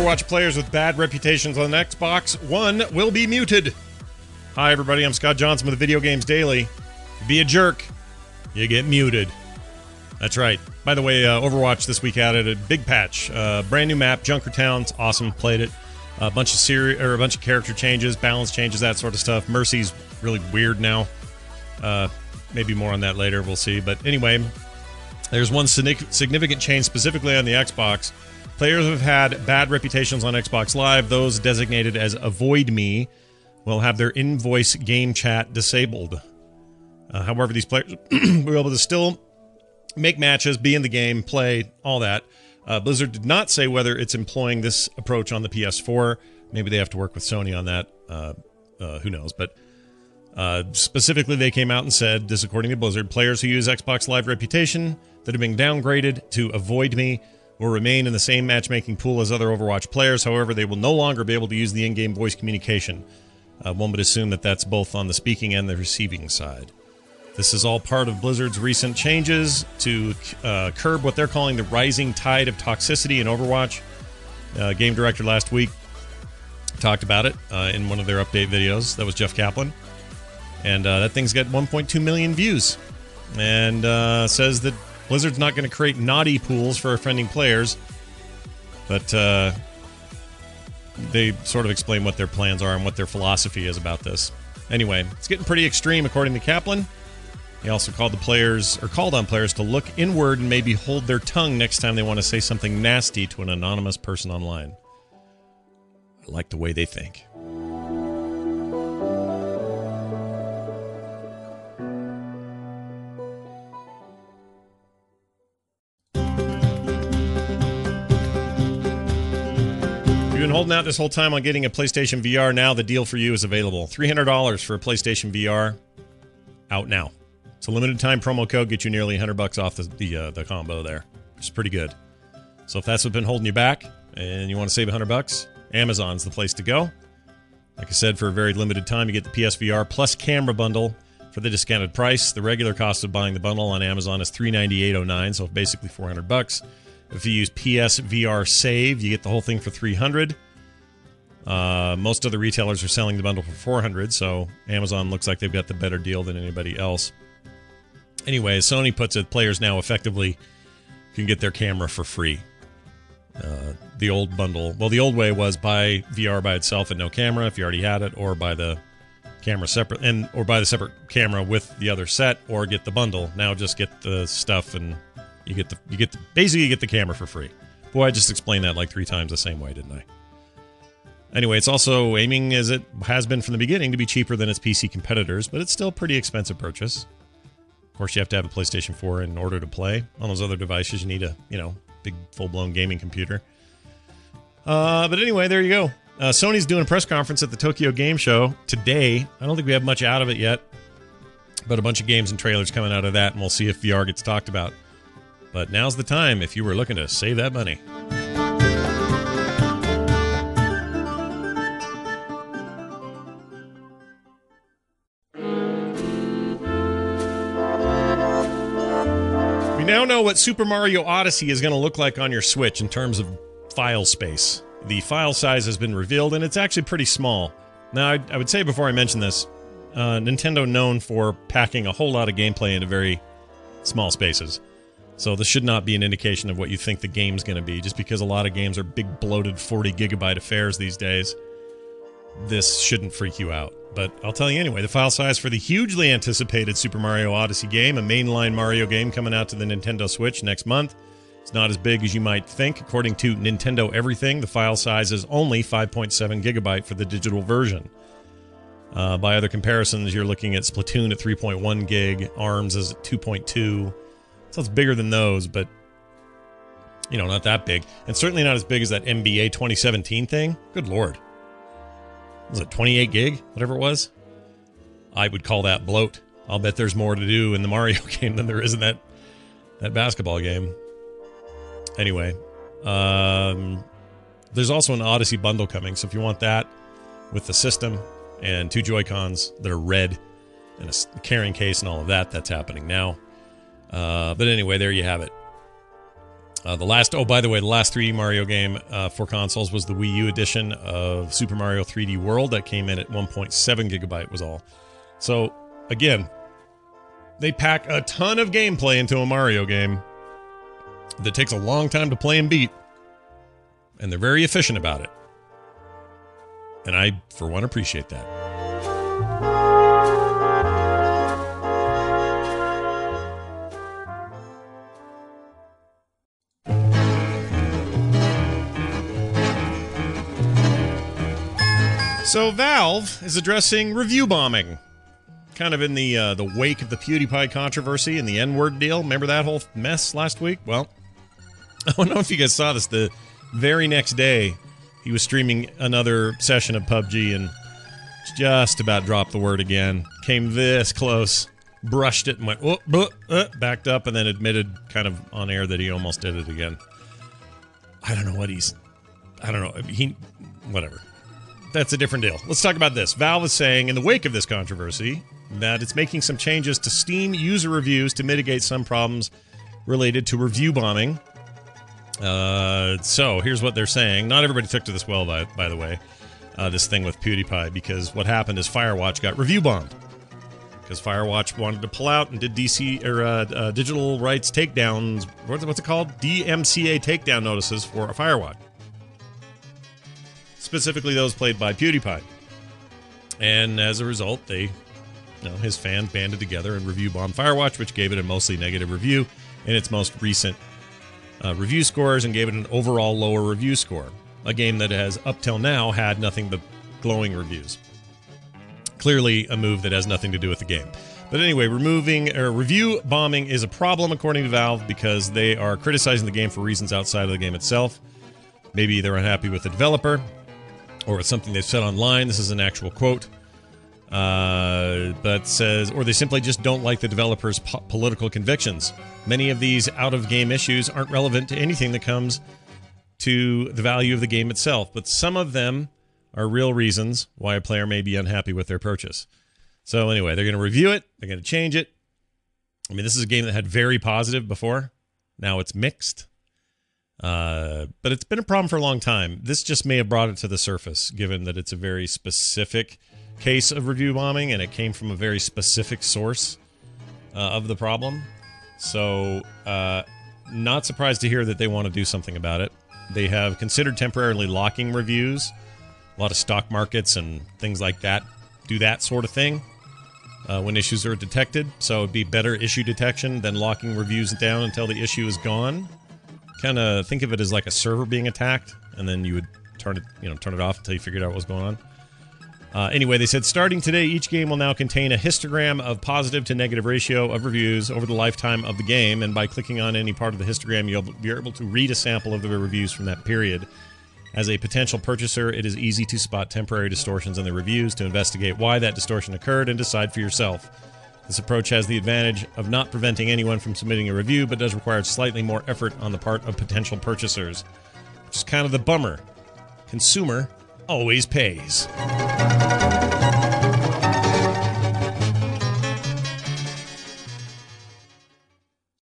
Overwatch players with bad reputations on Xbox One will be muted. Hi, everybody. I'm Scott Johnson with Video Games Daily. Be a jerk, you get muted. That's right. By the way, uh, Overwatch this week added a big patch, uh, brand new map, Junkertown's awesome. Played it. A bunch of seri- or a bunch of character changes, balance changes, that sort of stuff. Mercy's really weird now. Uh, maybe more on that later. We'll see. But anyway, there's one significant change specifically on the Xbox. Players who have had bad reputations on Xbox Live, those designated as Avoid Me, will have their in-voice game chat disabled. Uh, however, these players will be able to still make matches, be in the game, play, all that. Uh, Blizzard did not say whether it's employing this approach on the PS4. Maybe they have to work with Sony on that. Uh, uh, who knows? But uh, specifically, they came out and said this, according to Blizzard, players who use Xbox Live reputation that have been downgraded to avoid me will remain in the same matchmaking pool as other Overwatch players. However, they will no longer be able to use the in-game voice communication. Uh, one would assume that that's both on the speaking and the receiving side. This is all part of Blizzard's recent changes to uh, curb what they're calling the rising tide of toxicity in Overwatch. Uh, game director last week talked about it uh, in one of their update videos. That was Jeff Kaplan. And uh, that thing's got 1.2 million views. And uh, says that Blizzard's not going to create naughty pools for offending players. But uh, they sort of explain what their plans are and what their philosophy is about this. Anyway, it's getting pretty extreme, according to Kaplan. He also called the players or called on players to look inward and maybe hold their tongue next time they want to say something nasty to an anonymous person online. I like the way they think. Been holding out this whole time on getting a PlayStation VR. Now the deal for you is available. $300 for a PlayStation VR out now. It's a limited time promo code, get you nearly 100 bucks off the the, uh, the combo there. It's pretty good. So if that's what's been holding you back and you want to save 100 bucks, Amazon's the place to go. Like I said, for a very limited time, you get the PSVR plus camera bundle for the discounted price. The regular cost of buying the bundle on Amazon is 398.09, so basically 400 bucks. If you use PSVR Save, you get the whole thing for 300. Uh, most other retailers are selling the bundle for 400, so Amazon looks like they've got the better deal than anybody else. Anyway, Sony puts it, players now effectively can get their camera for free. Uh, the old bundle, well, the old way was buy VR by itself and no camera if you already had it, or buy the camera separate and or buy the separate camera with the other set, or get the bundle. Now just get the stuff and you get the you get the, basically you get the camera for free. Boy, I just explained that like three times the same way, didn't I? Anyway, it's also aiming as it has been from the beginning to be cheaper than its PC competitors, but it's still a pretty expensive purchase Of course, you have to have a PlayStation 4 in order to play. On those other devices, you need a you know big full blown gaming computer. Uh, but anyway, there you go. Uh, Sony's doing a press conference at the Tokyo Game Show today. I don't think we have much out of it yet, but a bunch of games and trailers coming out of that, and we'll see if VR gets talked about. But now's the time if you were looking to save that money. We now know what Super Mario Odyssey is going to look like on your Switch in terms of file space. The file size has been revealed, and it's actually pretty small. Now, I, I would say before I mention this, uh, Nintendo known for packing a whole lot of gameplay into very small spaces. So this should not be an indication of what you think the game's going to be, just because a lot of games are big, bloated 40 gigabyte affairs these days. This shouldn't freak you out. But I'll tell you anyway, the file size for the hugely anticipated Super Mario Odyssey game, a mainline Mario game coming out to the Nintendo Switch next month, is not as big as you might think. According to Nintendo Everything, the file size is only 5.7 gigabyte for the digital version. Uh, by other comparisons, you're looking at Splatoon at 3.1 gig, ARMS is at 2.2. So it's bigger than those, but you know, not that big, and certainly not as big as that NBA 2017 thing. Good lord was it 28 gig, whatever it was? I would call that bloat. I'll bet there's more to do in the Mario game than there is in that that basketball game. Anyway, um, there's also an Odyssey bundle coming, so if you want that with the system and two Joy Cons that are red and a carrying case and all of that, that's happening now. Uh, but anyway, there you have it. Uh, the last, oh, by the way, the last 3D Mario game uh, for consoles was the Wii U edition of Super Mario 3D World that came in at 1.7 gigabyte, was all. So, again, they pack a ton of gameplay into a Mario game that takes a long time to play and beat, and they're very efficient about it. And I, for one, appreciate that. So Valve is addressing review bombing, kind of in the uh, the wake of the PewDiePie controversy and the N-word deal. Remember that whole mess last week? Well, I don't know if you guys saw this. The very next day, he was streaming another session of PUBG and just about dropped the word again. Came this close, brushed it, and went oh, uh, backed up, and then admitted kind of on air that he almost did it again. I don't know what he's. I don't know. He, whatever that's a different deal. Let's talk about this. Valve is saying, in the wake of this controversy, that it's making some changes to Steam user reviews to mitigate some problems related to review bombing. Uh, so here's what they're saying. Not everybody took to this well, by, by the way, uh, this thing with PewDiePie, because what happened is Firewatch got review bombed. Because Firewatch wanted to pull out and did DC or uh, uh, digital rights takedowns. What's, what's it called? DMCA takedown notices for Firewatch specifically those played by PewDiePie. And as a result, they, you know, his fans banded together and review bombed Firewatch, which gave it a mostly negative review in its most recent uh, review scores and gave it an overall lower review score. A game that has, up till now, had nothing but glowing reviews. Clearly, a move that has nothing to do with the game. But anyway, removing or review bombing is a problem according to Valve because they are criticizing the game for reasons outside of the game itself. Maybe they're unhappy with the developer, or something they've said online. This is an actual quote. Uh, but says, or they simply just don't like the developer's po- political convictions. Many of these out of game issues aren't relevant to anything that comes to the value of the game itself, but some of them are real reasons why a player may be unhappy with their purchase. So, anyway, they're going to review it, they're going to change it. I mean, this is a game that had very positive before, now it's mixed. Uh, but it's been a problem for a long time. This just may have brought it to the surface, given that it's a very specific case of review bombing and it came from a very specific source uh, of the problem. So, uh, not surprised to hear that they want to do something about it. They have considered temporarily locking reviews. A lot of stock markets and things like that do that sort of thing uh, when issues are detected. So it'd be better issue detection than locking reviews down until the issue is gone kind of think of it as like a server being attacked, and then you would turn it, you know, turn it off until you figured out what was going on. Uh, anyway, they said starting today, each game will now contain a histogram of positive to negative ratio of reviews over the lifetime of the game, and by clicking on any part of the histogram, you'll be able to read a sample of the reviews from that period. As a potential purchaser, it is easy to spot temporary distortions in the reviews to investigate why that distortion occurred and decide for yourself this approach has the advantage of not preventing anyone from submitting a review, but does require slightly more effort on the part of potential purchasers, which is kind of the bummer. Consumer always pays.